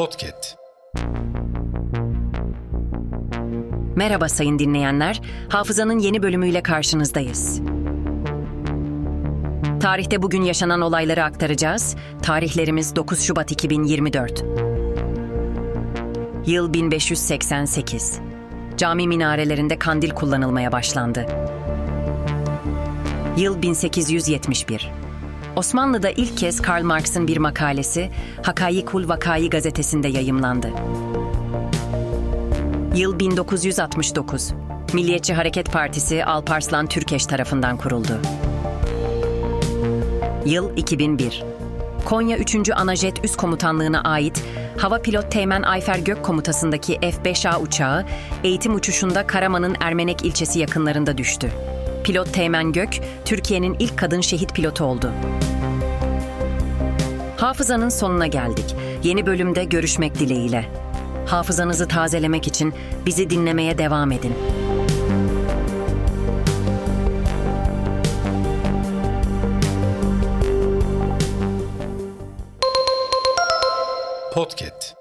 Podcast. Merhaba sayın dinleyenler. Hafızanın yeni bölümüyle karşınızdayız. Tarihte bugün yaşanan olayları aktaracağız. Tarihlerimiz 9 Şubat 2024. Yıl 1588. Cami minarelerinde kandil kullanılmaya başlandı. Yıl 1871. Osmanlı'da ilk kez Karl Marx'ın bir makalesi Hakayikul Vakai gazetesinde yayımlandı. Yıl 1969. Milliyetçi Hareket Partisi Alparslan Türkeş tarafından kuruldu. Yıl 2001. Konya 3. Anajet Üst Komutanlığı'na ait Hava Pilot Teğmen Ayfer Gök Komutası'ndaki F-5A uçağı eğitim uçuşunda Karaman'ın Ermenek ilçesi yakınlarında düştü. Pilot Teğmen Gök, Türkiye'nin ilk kadın şehit pilotu oldu. Hafızanın sonuna geldik. Yeni bölümde görüşmek dileğiyle. Hafızanızı tazelemek için bizi dinlemeye devam edin. Podcast.